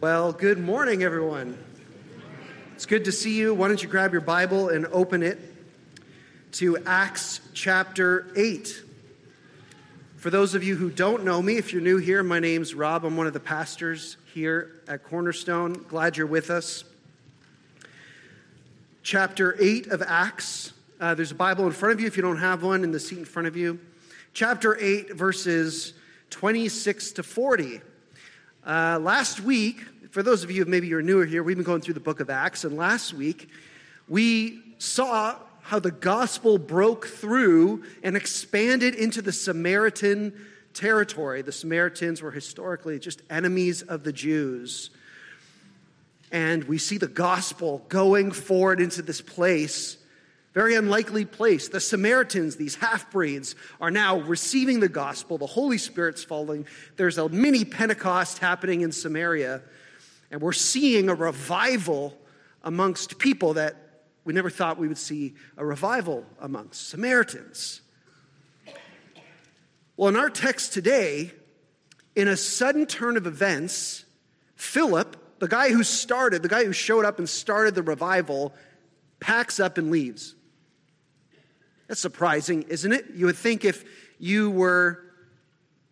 Well, good morning, everyone. It's good to see you. Why don't you grab your Bible and open it to Acts chapter 8. For those of you who don't know me, if you're new here, my name's Rob. I'm one of the pastors here at Cornerstone. Glad you're with us. Chapter 8 of Acts. Uh, there's a Bible in front of you if you don't have one in the seat in front of you. Chapter 8, verses 26 to 40. Uh, last week, for those of you maybe you're newer here, we've been going through the book of Acts, and last week we saw how the gospel broke through and expanded into the Samaritan territory. The Samaritans were historically just enemies of the Jews. And we see the gospel going forward into this place very unlikely place. The Samaritans, these half breeds, are now receiving the gospel. The Holy Spirit's falling. There's a mini Pentecost happening in Samaria. And we're seeing a revival amongst people that we never thought we would see a revival amongst Samaritans. Well, in our text today, in a sudden turn of events, Philip, the guy who started, the guy who showed up and started the revival, packs up and leaves. That's surprising, isn't it? You would think if you were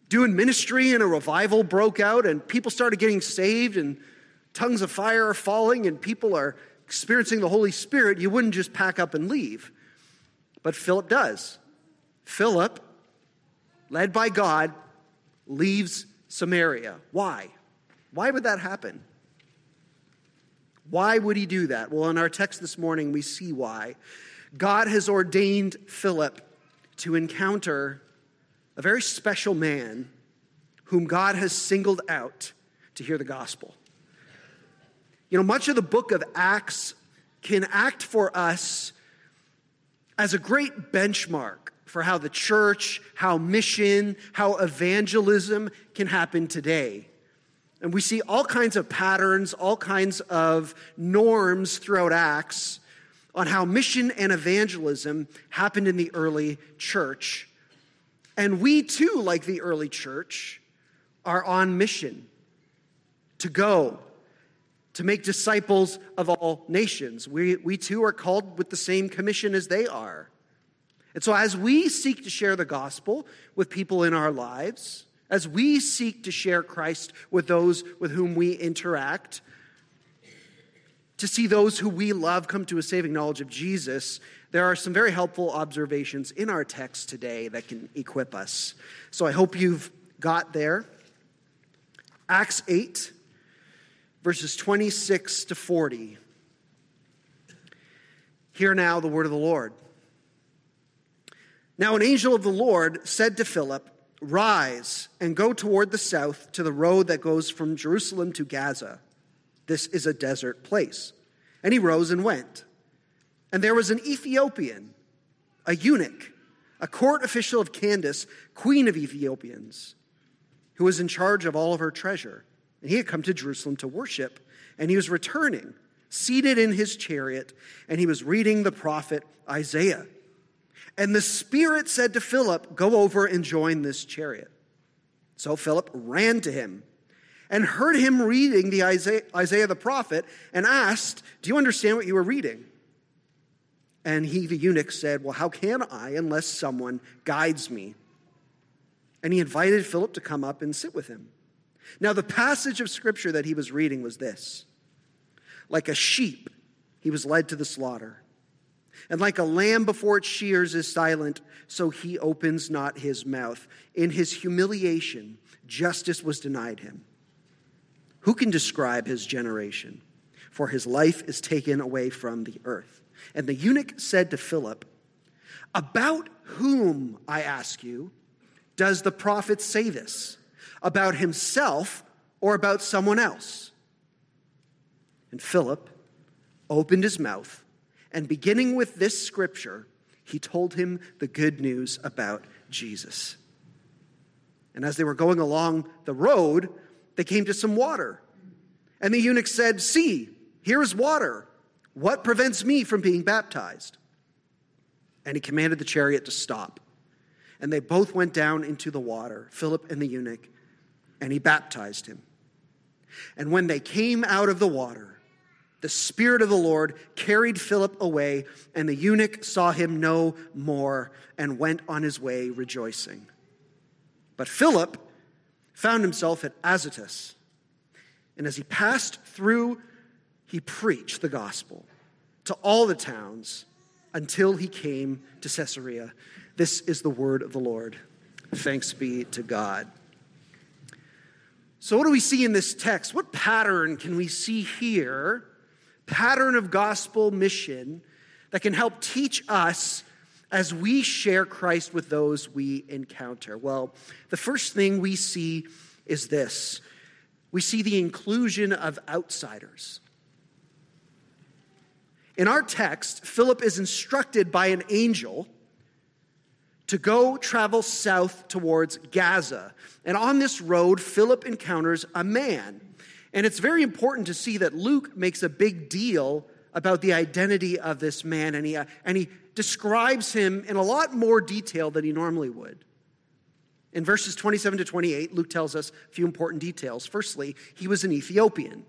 doing ministry and a revival broke out and people started getting saved and tongues of fire are falling and people are experiencing the Holy Spirit, you wouldn't just pack up and leave. But Philip does. Philip, led by God, leaves Samaria. Why? Why would that happen? Why would he do that? Well, in our text this morning, we see why. God has ordained Philip to encounter a very special man whom God has singled out to hear the gospel. You know, much of the book of Acts can act for us as a great benchmark for how the church, how mission, how evangelism can happen today. And we see all kinds of patterns, all kinds of norms throughout Acts on how mission and evangelism happened in the early church. And we too, like the early church, are on mission to go, to make disciples of all nations. We, we too are called with the same commission as they are. And so, as we seek to share the gospel with people in our lives, as we seek to share Christ with those with whom we interact, to see those who we love come to a saving knowledge of Jesus, there are some very helpful observations in our text today that can equip us. So I hope you've got there. Acts 8, verses 26 to 40. Hear now the word of the Lord. Now, an angel of the Lord said to Philip, Rise and go toward the south to the road that goes from Jerusalem to Gaza. This is a desert place. And he rose and went. And there was an Ethiopian, a eunuch, a court official of Candace, queen of Ethiopians, who was in charge of all of her treasure. And he had come to Jerusalem to worship, and he was returning, seated in his chariot, and he was reading the prophet Isaiah. And the Spirit said to Philip, Go over and join this chariot. So Philip ran to him and heard him reading the Isaiah, Isaiah the prophet and asked, Do you understand what you were reading? And he, the eunuch, said, Well, how can I unless someone guides me? And he invited Philip to come up and sit with him. Now, the passage of scripture that he was reading was this Like a sheep, he was led to the slaughter. And like a lamb before its shears is silent, so he opens not his mouth. In his humiliation, justice was denied him. Who can describe his generation? For his life is taken away from the earth. And the eunuch said to Philip, About whom, I ask you, does the prophet say this? About himself or about someone else? And Philip opened his mouth, and beginning with this scripture, he told him the good news about Jesus. And as they were going along the road, they came to some water. And the eunuch said, See, here is water. What prevents me from being baptized? And he commanded the chariot to stop. And they both went down into the water, Philip and the eunuch, and he baptized him. And when they came out of the water, the Spirit of the Lord carried Philip away, and the eunuch saw him no more and went on his way rejoicing. But Philip found himself at Azotus, and as he passed through, he preached the gospel to all the towns until he came to Caesarea. This is the word of the Lord. Thanks be to God. So, what do we see in this text? What pattern can we see here? Pattern of gospel mission that can help teach us as we share Christ with those we encounter? Well, the first thing we see is this we see the inclusion of outsiders. In our text, Philip is instructed by an angel to go travel south towards Gaza. And on this road, Philip encounters a man. And it's very important to see that Luke makes a big deal about the identity of this man, and he, uh, and he describes him in a lot more detail than he normally would. In verses 27 to 28, Luke tells us a few important details. Firstly, he was an Ethiopian.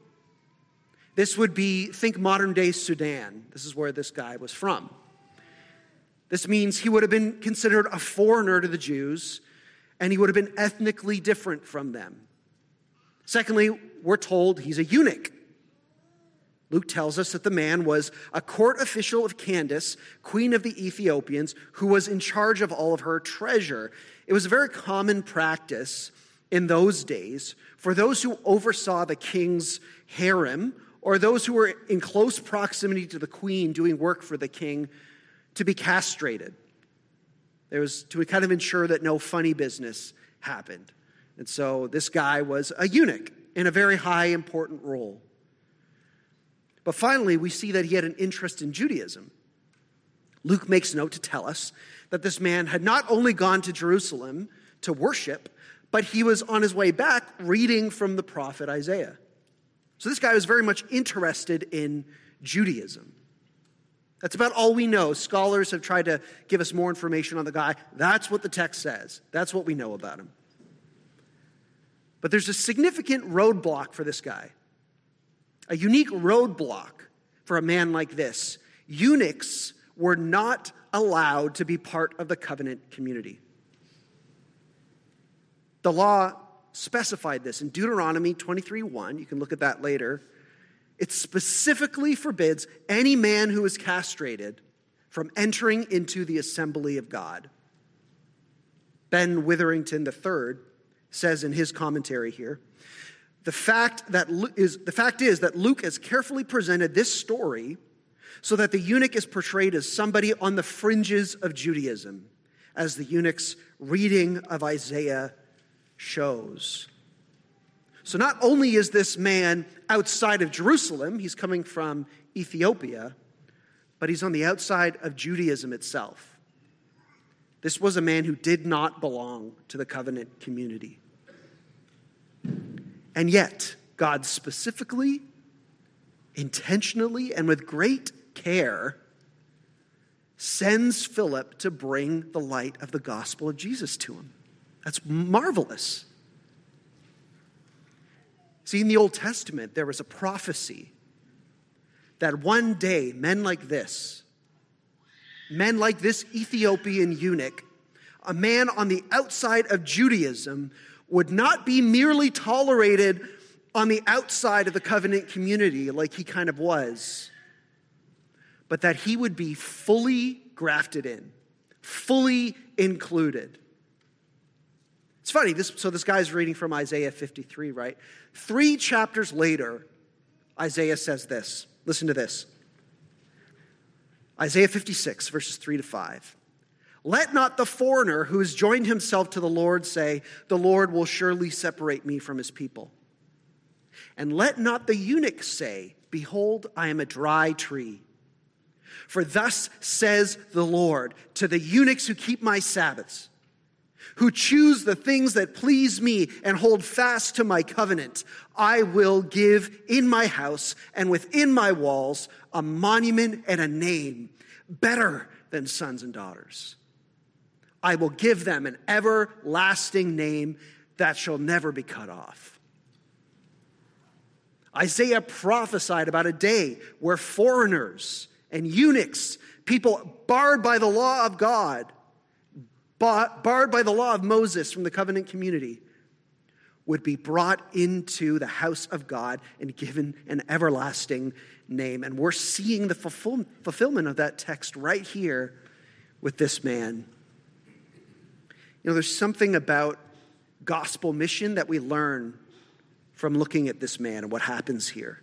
This would be, think modern day Sudan. This is where this guy was from. This means he would have been considered a foreigner to the Jews, and he would have been ethnically different from them. Secondly, we're told he's a eunuch. Luke tells us that the man was a court official of Candace, queen of the Ethiopians, who was in charge of all of her treasure. It was a very common practice in those days for those who oversaw the king's harem or those who were in close proximity to the queen doing work for the king to be castrated. There was to kind of ensure that no funny business happened. And so this guy was a eunuch in a very high, important role. But finally, we see that he had an interest in Judaism. Luke makes note to tell us that this man had not only gone to Jerusalem to worship, but he was on his way back reading from the prophet Isaiah. So this guy was very much interested in Judaism. That's about all we know. Scholars have tried to give us more information on the guy. That's what the text says. That's what we know about him. But there's a significant roadblock for this guy, a unique roadblock for a man like this. Eunuchs were not allowed to be part of the covenant community. The law specified this in Deuteronomy 23:1. You can look at that later. It specifically forbids any man who is castrated from entering into the assembly of God. Ben Witherington III says in his commentary here the fact, that is, the fact is that Luke has carefully presented this story so that the eunuch is portrayed as somebody on the fringes of Judaism, as the eunuch's reading of Isaiah shows. So not only is this man outside of Jerusalem, he's coming from Ethiopia, but he's on the outside of Judaism itself. This was a man who did not belong to the covenant community. And yet, God specifically, intentionally, and with great care sends Philip to bring the light of the gospel of Jesus to him. That's marvelous. See, in the Old Testament, there was a prophecy that one day men like this, men like this Ethiopian eunuch, a man on the outside of Judaism, would not be merely tolerated on the outside of the covenant community like he kind of was, but that he would be fully grafted in, fully included. It's funny, this, so this guy's reading from Isaiah 53, right? Three chapters later, Isaiah says this. Listen to this Isaiah 56, verses 3 to 5. Let not the foreigner who has joined himself to the Lord say, The Lord will surely separate me from his people. And let not the eunuch say, Behold, I am a dry tree. For thus says the Lord to the eunuchs who keep my Sabbaths who choose the things that please me and hold fast to my covenant, I will give in my house and within my walls a monument and a name better than sons and daughters. I will give them an everlasting name that shall never be cut off. Isaiah prophesied about a day where foreigners and eunuchs, people barred by the law of God, barred by the law of Moses from the covenant community, would be brought into the house of God and given an everlasting name. And we're seeing the fulfillment of that text right here with this man. You know, there's something about gospel mission that we learn from looking at this man and what happens here.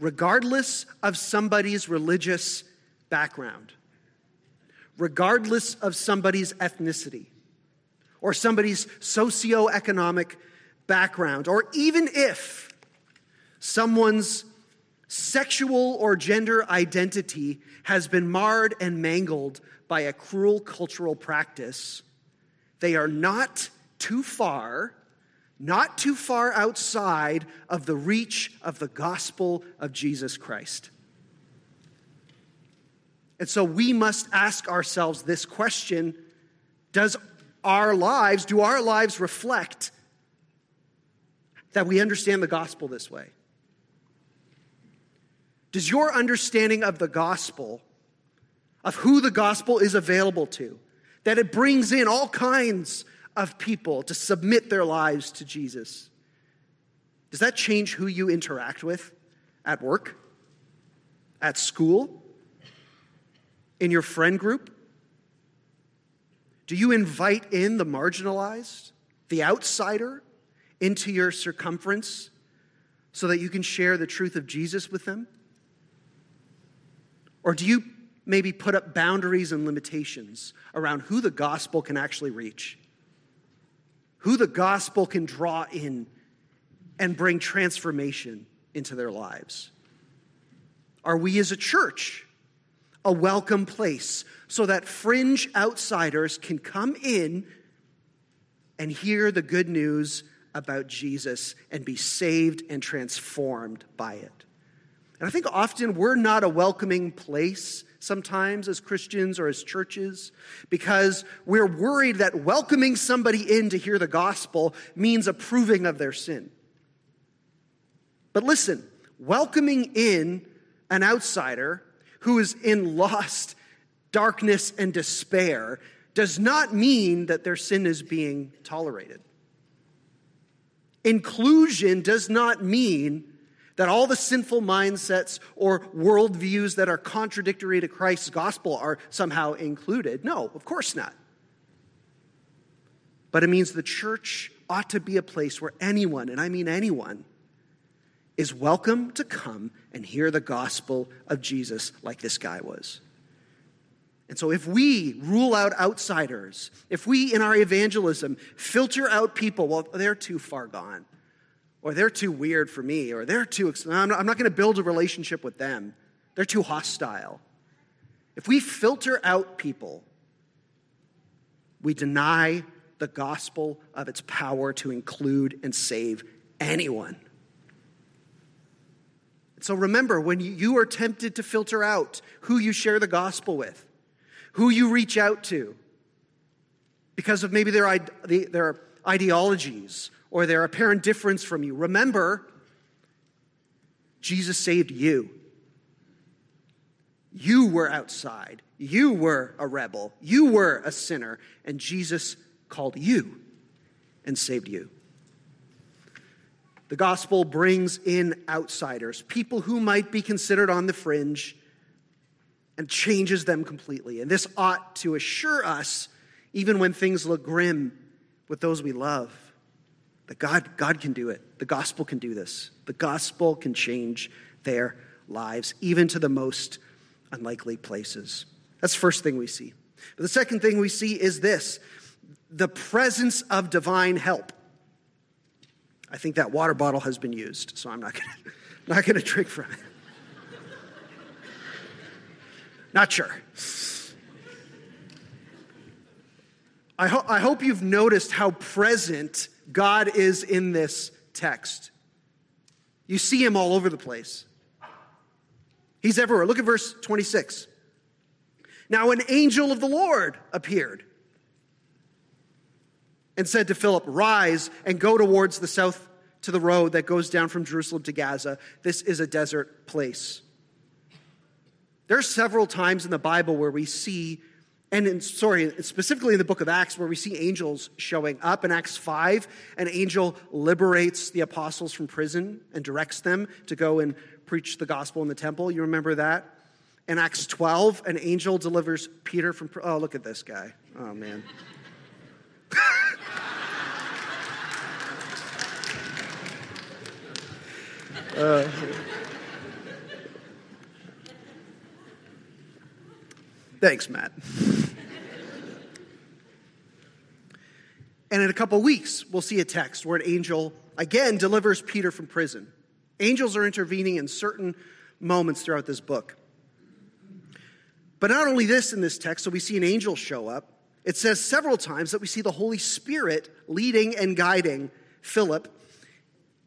Regardless of somebody's religious background, regardless of somebody's ethnicity or somebody's socioeconomic background, or even if someone's sexual or gender identity has been marred and mangled by a cruel cultural practice, they are not too far not too far outside of the reach of the gospel of Jesus Christ. And so we must ask ourselves this question Does our lives, do our lives reflect that we understand the gospel this way? Does your understanding of the gospel, of who the gospel is available to, that it brings in all kinds of people to submit their lives to Jesus, does that change who you interact with at work, at school, in your friend group? Do you invite in the marginalized, the outsider, into your circumference so that you can share the truth of Jesus with them? Or do you maybe put up boundaries and limitations around who the gospel can actually reach? who the gospel can draw in and bring transformation into their lives? Are we as a church a welcome place so that fringe outsiders can come in and hear the good news about Jesus and be saved and transformed by it? And I think often we're not a welcoming place sometimes as Christians or as churches because we're worried that welcoming somebody in to hear the gospel means approving of their sin. But listen, welcoming in an outsider who is in lost darkness and despair does not mean that their sin is being tolerated. Inclusion does not mean that all the sinful mindsets or worldviews that are contradictory to Christ's gospel are somehow included. No, of course not. But it means the church ought to be a place where anyone, and I mean anyone, is welcome to come and hear the gospel of Jesus like this guy was. And so, if we rule out outsiders, if we in our evangelism filter out people, well, they're too far gone or they're too weird for me, or they're too, I'm not, not going to build a relationship with them. They're too hostile. If we filter out people, we deny the gospel of its power to include and save anyone. So remember, when you are tempted to filter out who you share the gospel with, who you reach out to, because of maybe their, their ideologies or their apparent difference from you. Remember, Jesus saved you. You were outside. You were a rebel. You were a sinner. And Jesus called you and saved you. The gospel brings in outsiders, people who might be considered on the fringe, and changes them completely. And this ought to assure us, even when things look grim with those we love, that God, God can do it. The gospel can do this. The gospel can change their lives, even to the most unlikely places. That's the first thing we see. But the second thing we see is this the presence of divine help. I think that water bottle has been used, so I'm not going not going to drink from it. not sure. I, ho- I hope you've noticed how present God is in this text. You see him all over the place. He's everywhere. Look at verse 26. Now, an angel of the Lord appeared and said to Philip, Rise and go towards the south to the road that goes down from Jerusalem to Gaza. This is a desert place. There are several times in the Bible where we see, and in, sorry, specifically in the book of Acts, where we see angels showing up. In Acts 5, an angel liberates the apostles from prison and directs them to go and preach the gospel in the temple. You remember that? In Acts 12, an angel delivers Peter from. Oh, look at this guy. Oh, man. Uh, thanks, Matt. and in a couple weeks, we'll see a text where an angel again delivers Peter from prison. Angels are intervening in certain moments throughout this book. But not only this in this text, so we see an angel show up. It says several times that we see the Holy Spirit leading and guiding Philip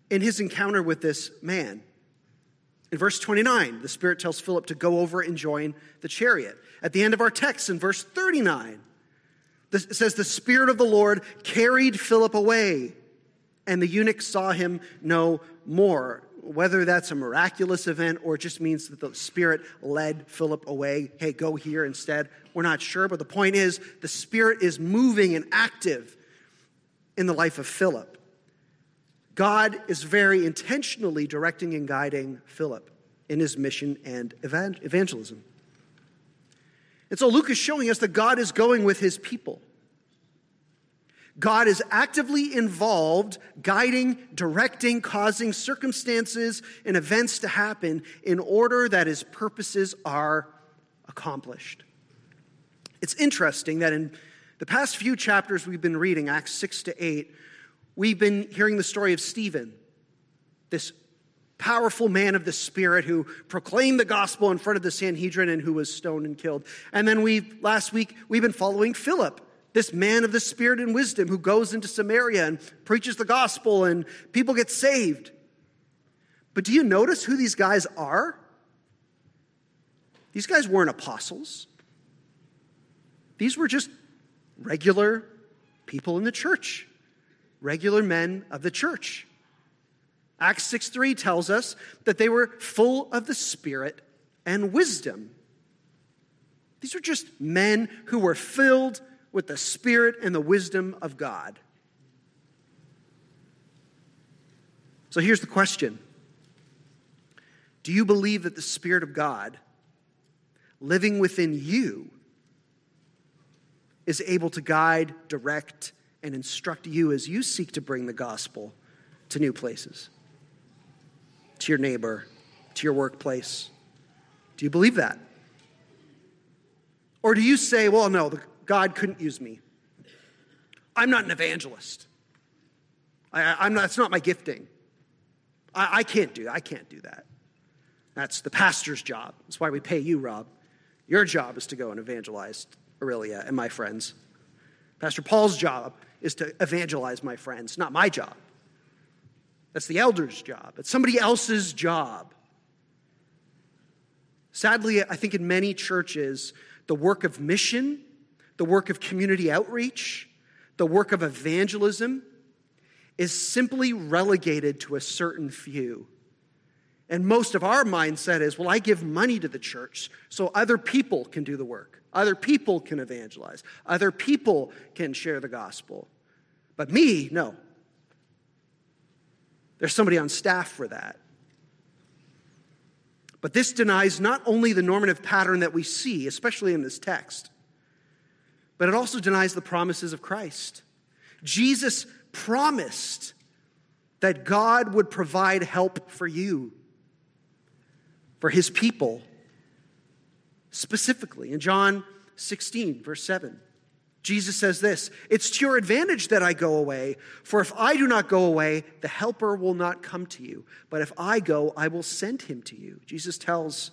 in his encounter with this man. In verse 29, the Spirit tells Philip to go over and join the chariot. At the end of our text, in verse 39, it says, The Spirit of the Lord carried Philip away, and the eunuch saw him no more whether that's a miraculous event or it just means that the Spirit led Philip away. Hey, go here instead. We're not sure, but the point is the Spirit is moving and active in the life of Philip. God is very intentionally directing and guiding Philip in his mission and evangelism. And so Luke is showing us that God is going with his people. God is actively involved, guiding, directing, causing circumstances and events to happen in order that his purposes are accomplished. It's interesting that in the past few chapters we've been reading, Acts 6 to 8, we've been hearing the story of Stephen, this powerful man of the Spirit who proclaimed the gospel in front of the Sanhedrin and who was stoned and killed. And then we last week we've been following Philip, this man of the Spirit and wisdom who goes into Samaria and preaches the gospel and people get saved. But do you notice who these guys are? These guys weren't apostles. These were just regular people in the church, regular men of the church. Acts 6 3 tells us that they were full of the Spirit and wisdom. These were just men who were filled with the Spirit and the wisdom of God. So here's the question Do you believe that the Spirit of God living within you is able to guide, direct, and instruct you as you seek to bring the gospel to new places, to your neighbor, to your workplace? Do you believe that? Or do you say, well, no, God couldn't use me. I'm not an evangelist. I, am not, that's not my gifting. I, I can't do I can't do that. That's the pastor's job. That's why we pay you, Rob. Your job is to go and evangelize Aurelia and my friends. Pastor Paul's job is to evangelize my friends, not my job. That's the elder's job. It's somebody else's job. Sadly, I think in many churches, the work of mission the work of community outreach, the work of evangelism, is simply relegated to a certain few. And most of our mindset is well, I give money to the church so other people can do the work, other people can evangelize, other people can share the gospel. But me, no. There's somebody on staff for that. But this denies not only the normative pattern that we see, especially in this text, but it also denies the promises of Christ. Jesus promised that God would provide help for you, for his people. Specifically, in John 16, verse 7, Jesus says this It's to your advantage that I go away, for if I do not go away, the Helper will not come to you. But if I go, I will send him to you. Jesus tells,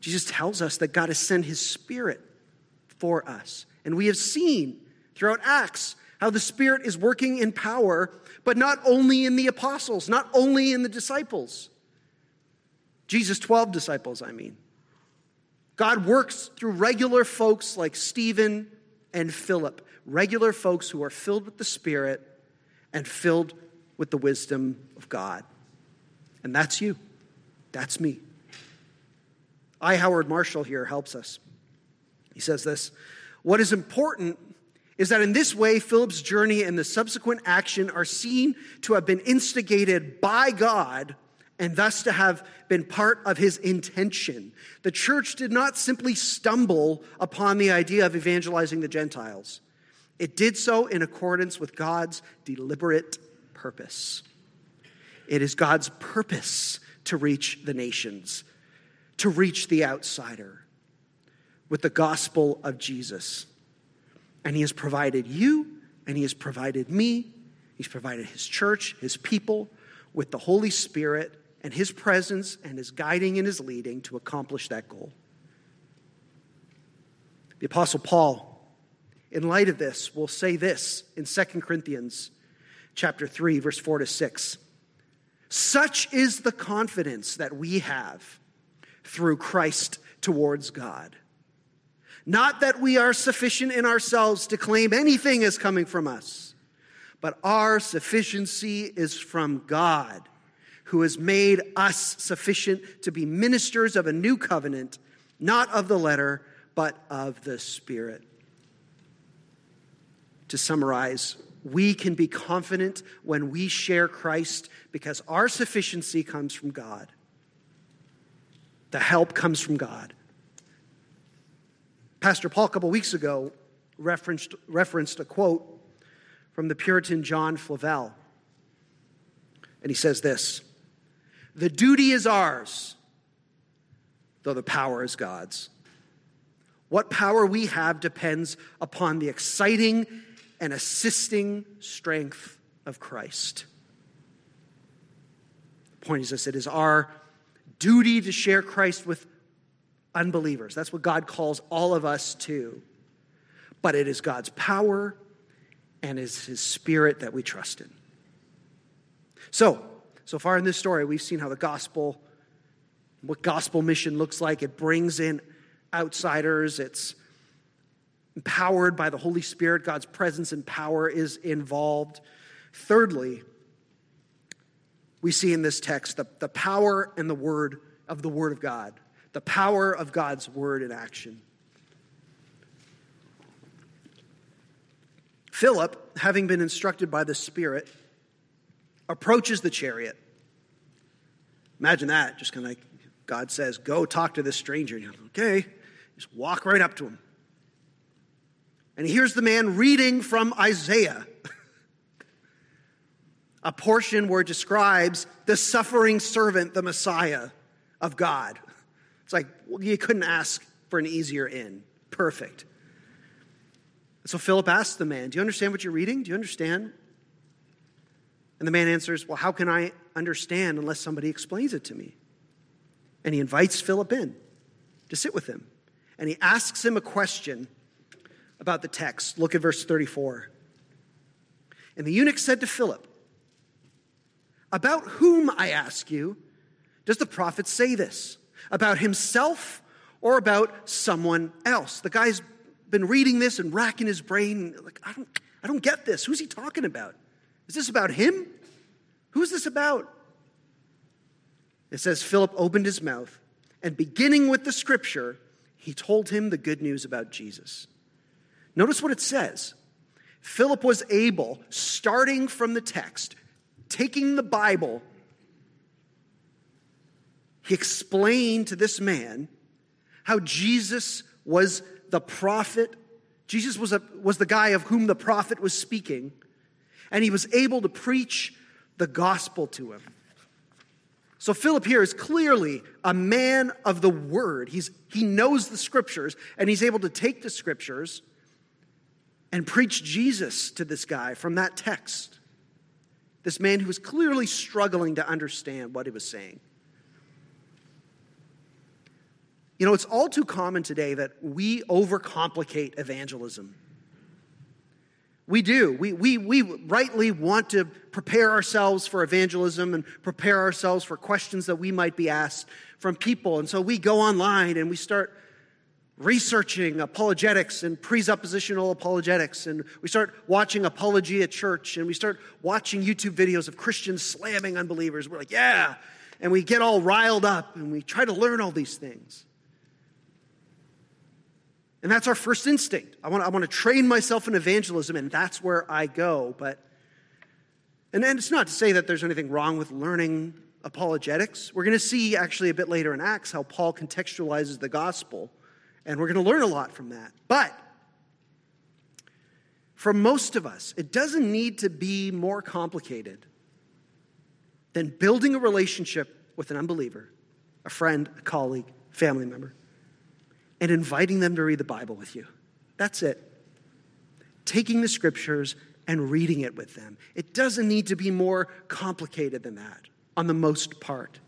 Jesus tells us that God has sent his Spirit for us. And we have seen throughout Acts how the Spirit is working in power, but not only in the apostles, not only in the disciples. Jesus' 12 disciples, I mean. God works through regular folks like Stephen and Philip, regular folks who are filled with the Spirit and filled with the wisdom of God. And that's you. That's me. I. Howard Marshall here helps us. He says this What is important is that in this way, Philip's journey and the subsequent action are seen to have been instigated by God and thus to have been part of his intention. The church did not simply stumble upon the idea of evangelizing the Gentiles, it did so in accordance with God's deliberate purpose. It is God's purpose to reach the nations, to reach the outsider with the gospel of Jesus. And He has provided you, and He has provided me, He's provided His church, His people, with the Holy Spirit and His presence and His guiding and His leading to accomplish that goal. The Apostle Paul, in light of this, will say this in 2 Corinthians chapter 3, verse 4 to 6. Such is the confidence that we have through Christ towards God. Not that we are sufficient in ourselves to claim anything as coming from us, but our sufficiency is from God, who has made us sufficient to be ministers of a new covenant, not of the letter, but of the Spirit. To summarize, we can be confident when we share Christ because our sufficiency comes from God. The help comes from God. Pastor Paul, a couple weeks ago, referenced, referenced a quote from the Puritan John Flavel. And he says this The duty is ours, though the power is God's. What power we have depends upon the exciting and assisting strength of Christ. The point is this it is our duty to share Christ with unbelievers. That's what God calls all of us to. But it is God's power and is his spirit that we trust in. So, so far in this story, we've seen how the gospel, what gospel mission looks like. It brings in outsiders, it's empowered by the Holy Spirit. God's presence and power is involved. Thirdly, we see in this text the, the power and the word of the Word of God the power of God's word in action. Philip, having been instructed by the Spirit, approaches the chariot. Imagine that, just kind of like God says, Go talk to this stranger. And you're like, okay, just walk right up to him. And he hears the man reading from Isaiah, a portion where it describes the suffering servant, the Messiah of God. It's like, well, you couldn't ask for an easier in. Perfect. So Philip asks the man, Do you understand what you're reading? Do you understand? And the man answers, Well, how can I understand unless somebody explains it to me? And he invites Philip in to sit with him. And he asks him a question about the text. Look at verse 34. And the eunuch said to Philip, About whom, I ask you, does the prophet say this? about himself or about someone else. The guy's been reading this and racking his brain. Like, I don't, I don't get this. Who's he talking about? Is this about him? Who's this about? It says Philip opened his mouth, and beginning with the scripture, he told him the good news about Jesus. Notice what it says. Philip was able, starting from the text, taking the Bible he explained to this man how Jesus was the prophet. Jesus was, a, was the guy of whom the prophet was speaking, and he was able to preach the gospel to him. So Philip here is clearly a man of the word. He's, he knows the scriptures, and he's able to take the scriptures and preach Jesus to this guy from that text. This man who was clearly struggling to understand what he was saying. You know, it's all too common today that we overcomplicate evangelism. We do. We, we, we rightly want to prepare ourselves for evangelism and prepare ourselves for questions that we might be asked from people. And so we go online and we start researching apologetics and presuppositional apologetics, and we start watching Apologia Church, and we start watching YouTube videos of Christians slamming unbelievers. We're like, yeah. And we get all riled up and we try to learn all these things. And that's our first instinct. I want, I want to train myself in evangelism, and that's where I go. But, and, and it's not to say that there's anything wrong with learning apologetics. We're going to see actually a bit later in Acts how Paul contextualizes the gospel, and we're going to learn a lot from that. But for most of us, it doesn't need to be more complicated than building a relationship with an unbeliever, a friend, a colleague, family member, and inviting them to read the Bible with you. That's it. Taking the scriptures and reading it with them. It doesn't need to be more complicated than that on the most part.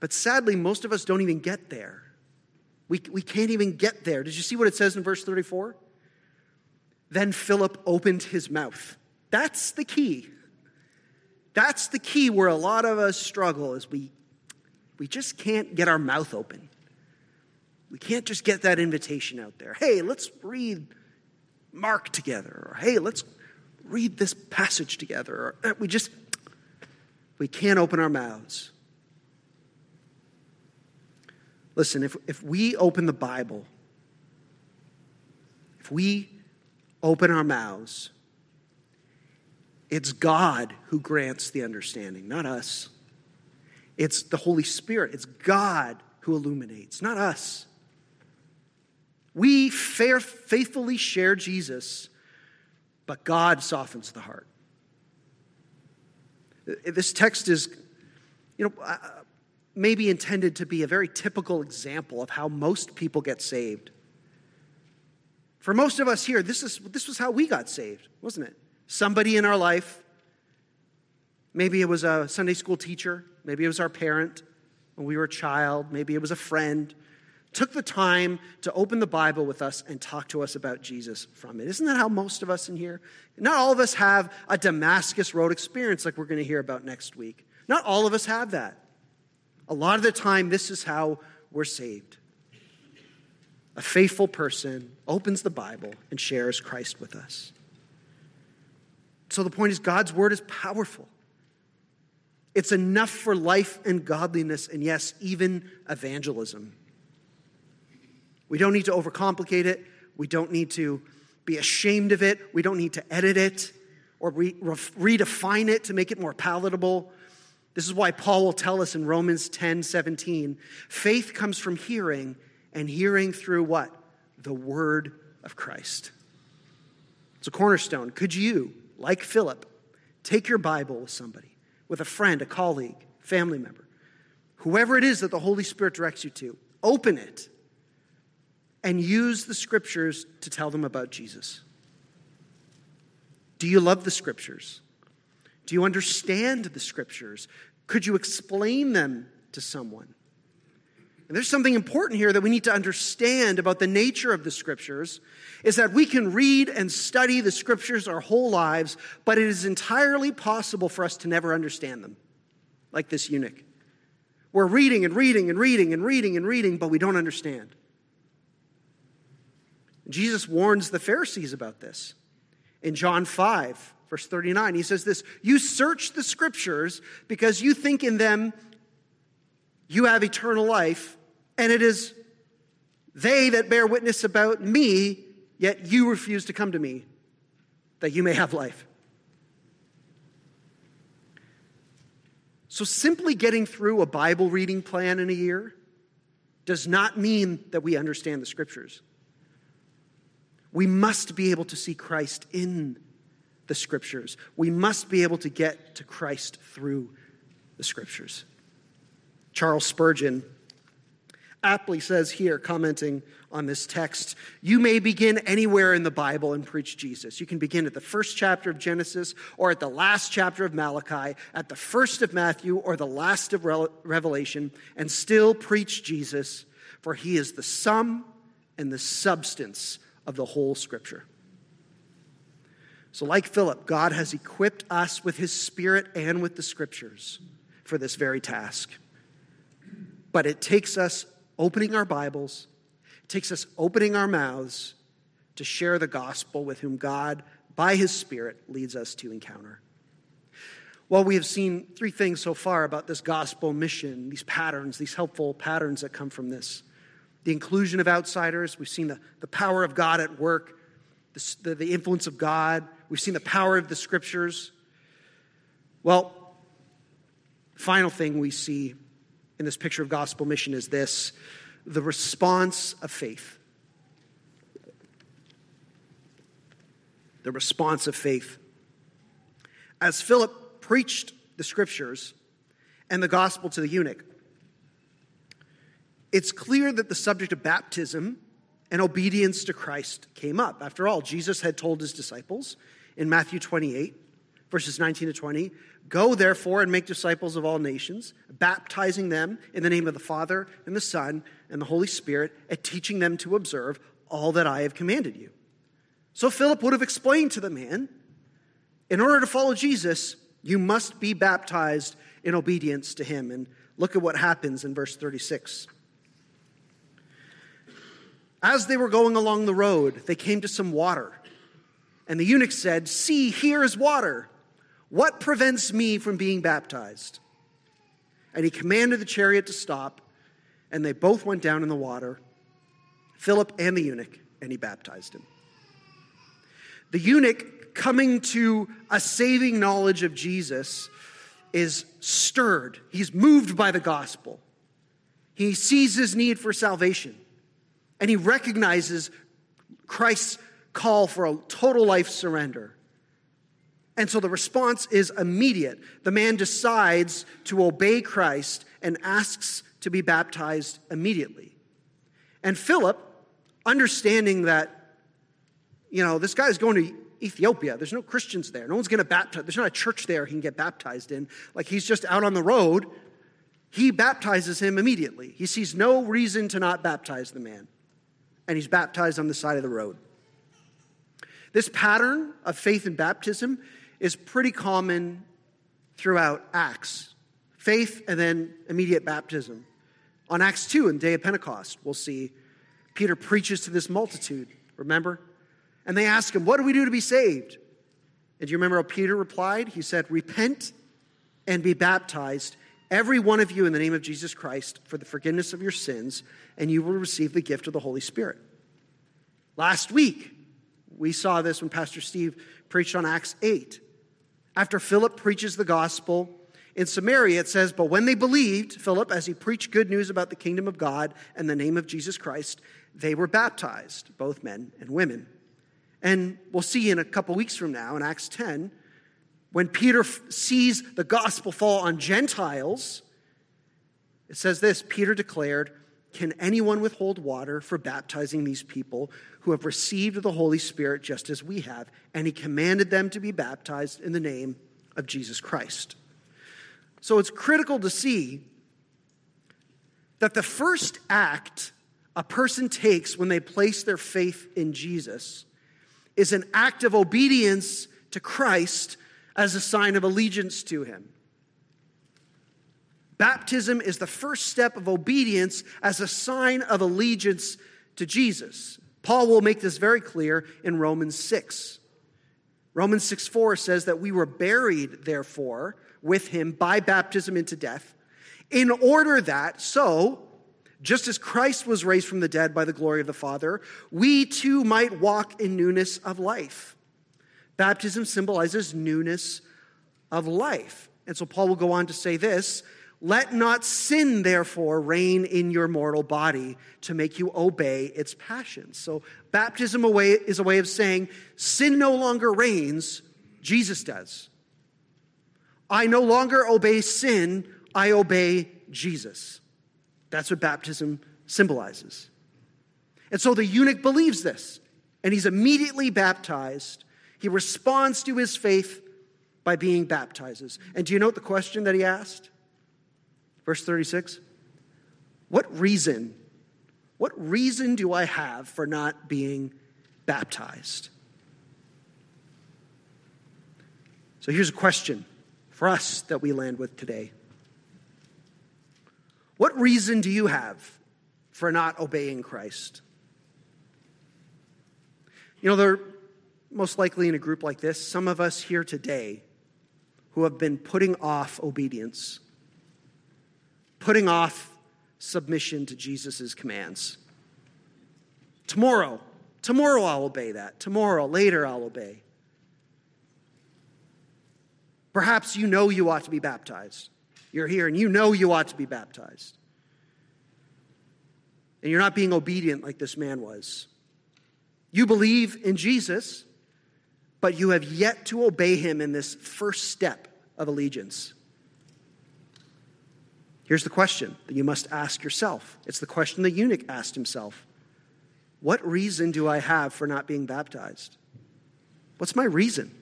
But sadly, most of us don't even get there. We, we can't even get there. Did you see what it says in verse 34? Then Philip opened his mouth. That's the key. That's the key where a lot of us struggle is we, we just can't get our mouth open. We can't just get that invitation out there. Hey, let's read Mark together. Or hey, let's read this passage together. Uh, we just, we can't open our mouths. Listen, if, if we open the Bible, if we open our mouths, it's God who grants the understanding, not us. It's the Holy Spirit. It's God who illuminates, not us. We fair, faithfully share Jesus but God softens the heart. This text is, you know, uh, maybe intended to be a very typical example of how most people get saved. For most of us here, this, is, this was how we got saved, wasn't it? Somebody in our life, maybe it was a Sunday school teacher, maybe it was our parent when we were a child, maybe it was a friend, took the time to open the Bible with us and talk to us about Jesus from it. Isn't that how most of us in here? Not all of us have a Damascus Road experience like we're going to hear about next week. Not all of us have that. A lot of the time, this is how we're saved. A faithful person opens the Bible and shares Christ with us. So the point is, God's word is powerful. It's enough for life and godliness, and yes, even evangelism. We don't need to overcomplicate it. We don't need to be ashamed of it. We don't need to edit it or re- redefine it to make it more palatable. This is why Paul will tell us in Romans 10 17 faith comes from hearing, and hearing through what? The word of Christ. It's a cornerstone. Could you, like Philip, take your Bible with somebody, with a friend, a colleague, family member, whoever it is that the Holy Spirit directs you to, open it and use the scriptures to tell them about Jesus? Do you love the scriptures? Do you understand the scriptures? Could you explain them to someone? And there's something important here that we need to understand about the nature of the scriptures is that we can read and study the scriptures our whole lives, but it is entirely possible for us to never understand them, like this eunuch. We're reading and reading and reading and reading and reading, but we don't understand. Jesus warns the Pharisees about this. In John 5, verse 39, he says this You search the scriptures because you think in them you have eternal life, and it is they that bear witness about me, yet you refuse to come to me that you may have life. So, simply getting through a Bible reading plan in a year does not mean that we understand the scriptures. We must be able to see Christ in the scriptures. We must be able to get to Christ through the scriptures. Charles Spurgeon aptly says here, commenting on this text, you may begin anywhere in the Bible and preach Jesus. You can begin at the first chapter of Genesis or at the last chapter of Malachi, at the first of Matthew or the last of Revelation, and still preach Jesus, for he is the sum and the substance of the whole scripture. So, like Philip, God has equipped us with his spirit and with the scriptures for this very task. But it takes us opening our Bibles, it takes us opening our mouths to share the gospel with whom God, by his Spirit, leads us to encounter. Well, we have seen three things so far about this gospel mission, these patterns, these helpful patterns that come from this. The inclusion of outsiders, we've seen the, the power of God at work, the, the, the influence of God, we've seen the power of the scriptures. Well, final thing we see in this picture of gospel mission is this the response of faith. The response of faith. As Philip preached the scriptures and the gospel to the eunuch, it's clear that the subject of baptism and obedience to Christ came up. After all, Jesus had told his disciples in Matthew 28, verses 19 to 20, Go therefore and make disciples of all nations, baptizing them in the name of the Father and the Son and the Holy Spirit, and teaching them to observe all that I have commanded you. So Philip would have explained to the man in order to follow Jesus, you must be baptized in obedience to him. And look at what happens in verse 36. As they were going along the road, they came to some water. And the eunuch said, See, here is water. What prevents me from being baptized? And he commanded the chariot to stop, and they both went down in the water, Philip and the eunuch, and he baptized him. The eunuch, coming to a saving knowledge of Jesus, is stirred. He's moved by the gospel. He sees his need for salvation, and he recognizes Christ's call for a total life surrender. And so the response is immediate. The man decides to obey Christ and asks to be baptized immediately. And Philip, understanding that, you know, this guy is going to Ethiopia. There's no Christians there. No one's going to baptize. There's not a church there he can get baptized in. Like he's just out on the road. He baptizes him immediately. He sees no reason to not baptize the man. And he's baptized on the side of the road. This pattern of faith and baptism is pretty common throughout Acts faith and then immediate baptism. On Acts 2, in the day of Pentecost, we'll see Peter preaches to this multitude, remember? And they ask him, What do we do to be saved? And do you remember how Peter replied? He said, Repent and be baptized, every one of you, in the name of Jesus Christ, for the forgiveness of your sins, and you will receive the gift of the Holy Spirit. Last week, we saw this when Pastor Steve preached on Acts 8. After Philip preaches the gospel in Samaria, it says, But when they believed Philip as he preached good news about the kingdom of God and the name of Jesus Christ, they were baptized, both men and women. And we'll see in a couple weeks from now, in Acts 10, when Peter f- sees the gospel fall on Gentiles, it says this Peter declared, Can anyone withhold water for baptizing these people who have received the Holy Spirit just as we have. And he commanded them to be baptized in the name of Jesus Christ. So it's critical to see that the first act a person takes when they place their faith in Jesus is an act of obedience to Christ as a sign of allegiance to him. Baptism is the first step of obedience as a sign of allegiance to Jesus. Paul will make this very clear in Romans 6. Romans 6 4 says that we were buried, therefore, with him by baptism into death, in order that, so, just as Christ was raised from the dead by the glory of the Father, we too might walk in newness of life. Baptism symbolizes newness of life. And so Paul will go on to say this let not sin, therefore, reign in your mortal body to make you obey its passions. So, baptism is a way of saying sin no longer reigns, Jesus does. I no longer obey sin, I obey Jesus. That's what baptism symbolizes. And so the eunuch believes this, and he's immediately baptized. He responds to his faith by being baptized. And do you note the question that he asked? Verse 36 What reason, what reason do I have for not being baptized? So here's a question for us that we land with today What reason do you have for not obeying Christ? You know, they're most likely in a group like this, some of us here today who have been putting off obedience, putting off submission to Jesus' commands. Tomorrow, tomorrow I'll obey that. Tomorrow, later I'll obey. Perhaps you know you ought to be baptized. You're here and you know you ought to be baptized. And you're not being obedient like this man was. You believe in Jesus, but you have yet to obey him in this first step of allegiance. Here's the question that you must ask yourself. It's the question the eunuch asked himself What reason do I have for not being baptized? What's my reason?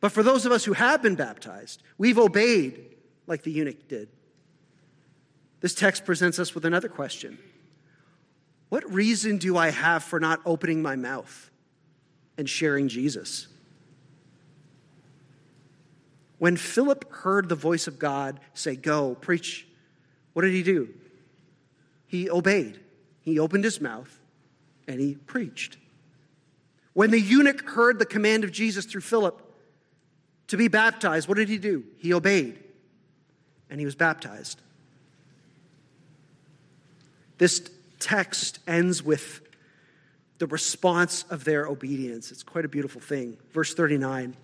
But for those of us who have been baptized, we've obeyed like the eunuch did. This text presents us with another question What reason do I have for not opening my mouth and sharing Jesus? When Philip heard the voice of God say, Go, preach, what did he do? He obeyed. He opened his mouth and he preached. When the eunuch heard the command of Jesus through Philip to be baptized, what did he do? He obeyed and he was baptized. This text ends with the response of their obedience. It's quite a beautiful thing. Verse 39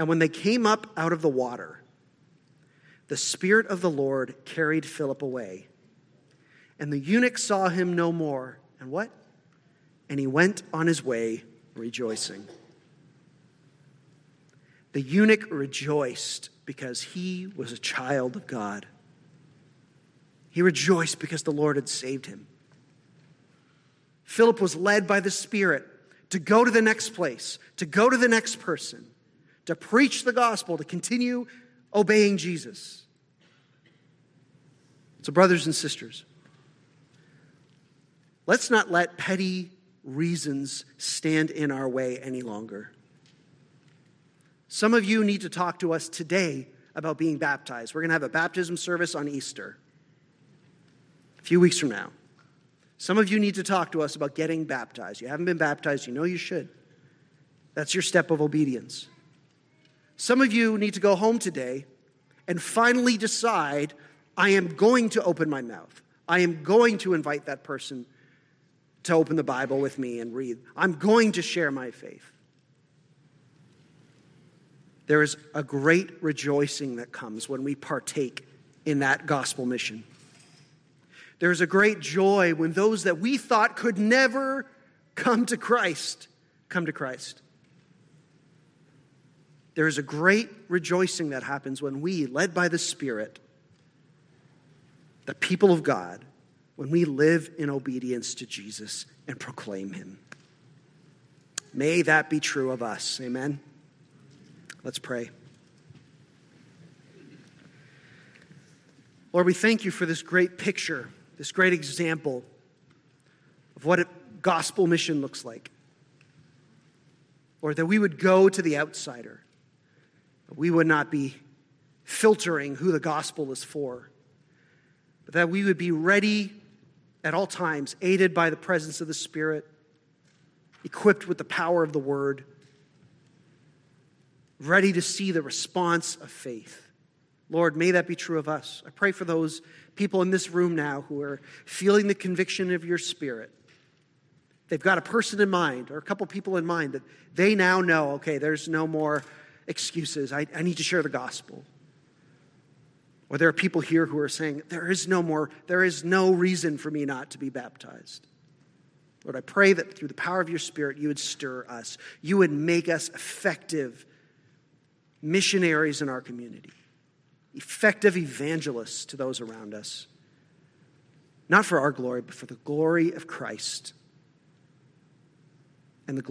And when they came up out of the water, the Spirit of the Lord carried Philip away. And the eunuch saw him no more. And what? And he went on his way rejoicing. The eunuch rejoiced because he was a child of God. He rejoiced because the Lord had saved him. Philip was led by the Spirit to go to the next place, to go to the next person, to preach the gospel, to continue obeying Jesus. So, brothers and sisters, let's not let petty reasons stand in our way any longer. Some of you need to talk to us today about being baptized. We're going to have a baptism service on Easter, a few weeks from now. Some of you need to talk to us about getting baptized. You haven't been baptized, you know you should. That's your step of obedience. Some of you need to go home today and finally decide I am going to open my mouth. I am going to invite that person to open the Bible with me and read. I'm going to share my faith there is a great rejoicing that comes when we partake in that gospel mission. There's a great joy when those that we thought could never come to Christ come to Christ. There is a great rejoicing that happens when we, led by the Spirit, the people of God, when we live in obedience to Jesus and proclaim Him. May that be true of us. Amen. Let's pray. Lord, we thank you for this great picture, this great example of what a gospel mission looks like. Lord, that we would go to the outsider, we would not be filtering who the gospel is for, but that we would be ready at all times, aided by the presence of the Spirit, equipped with the power of the word ready to see the response of faith. Lord, may that be true of us. I pray for those people in this room now who are feeling the conviction of your spirit. They've got a person in mind or a couple people in mind that they now know okay, there's no more excuses. I, I need to share the gospel. Or there are people here who are saying, there is no more, there is no reason for me not to be baptized. Lord, I pray that through the power of your Spirit, you would stir us. You would make us effective missionaries in our community, effective evangelists to those around us. Not for our glory, but for the glory of Christ and the glory.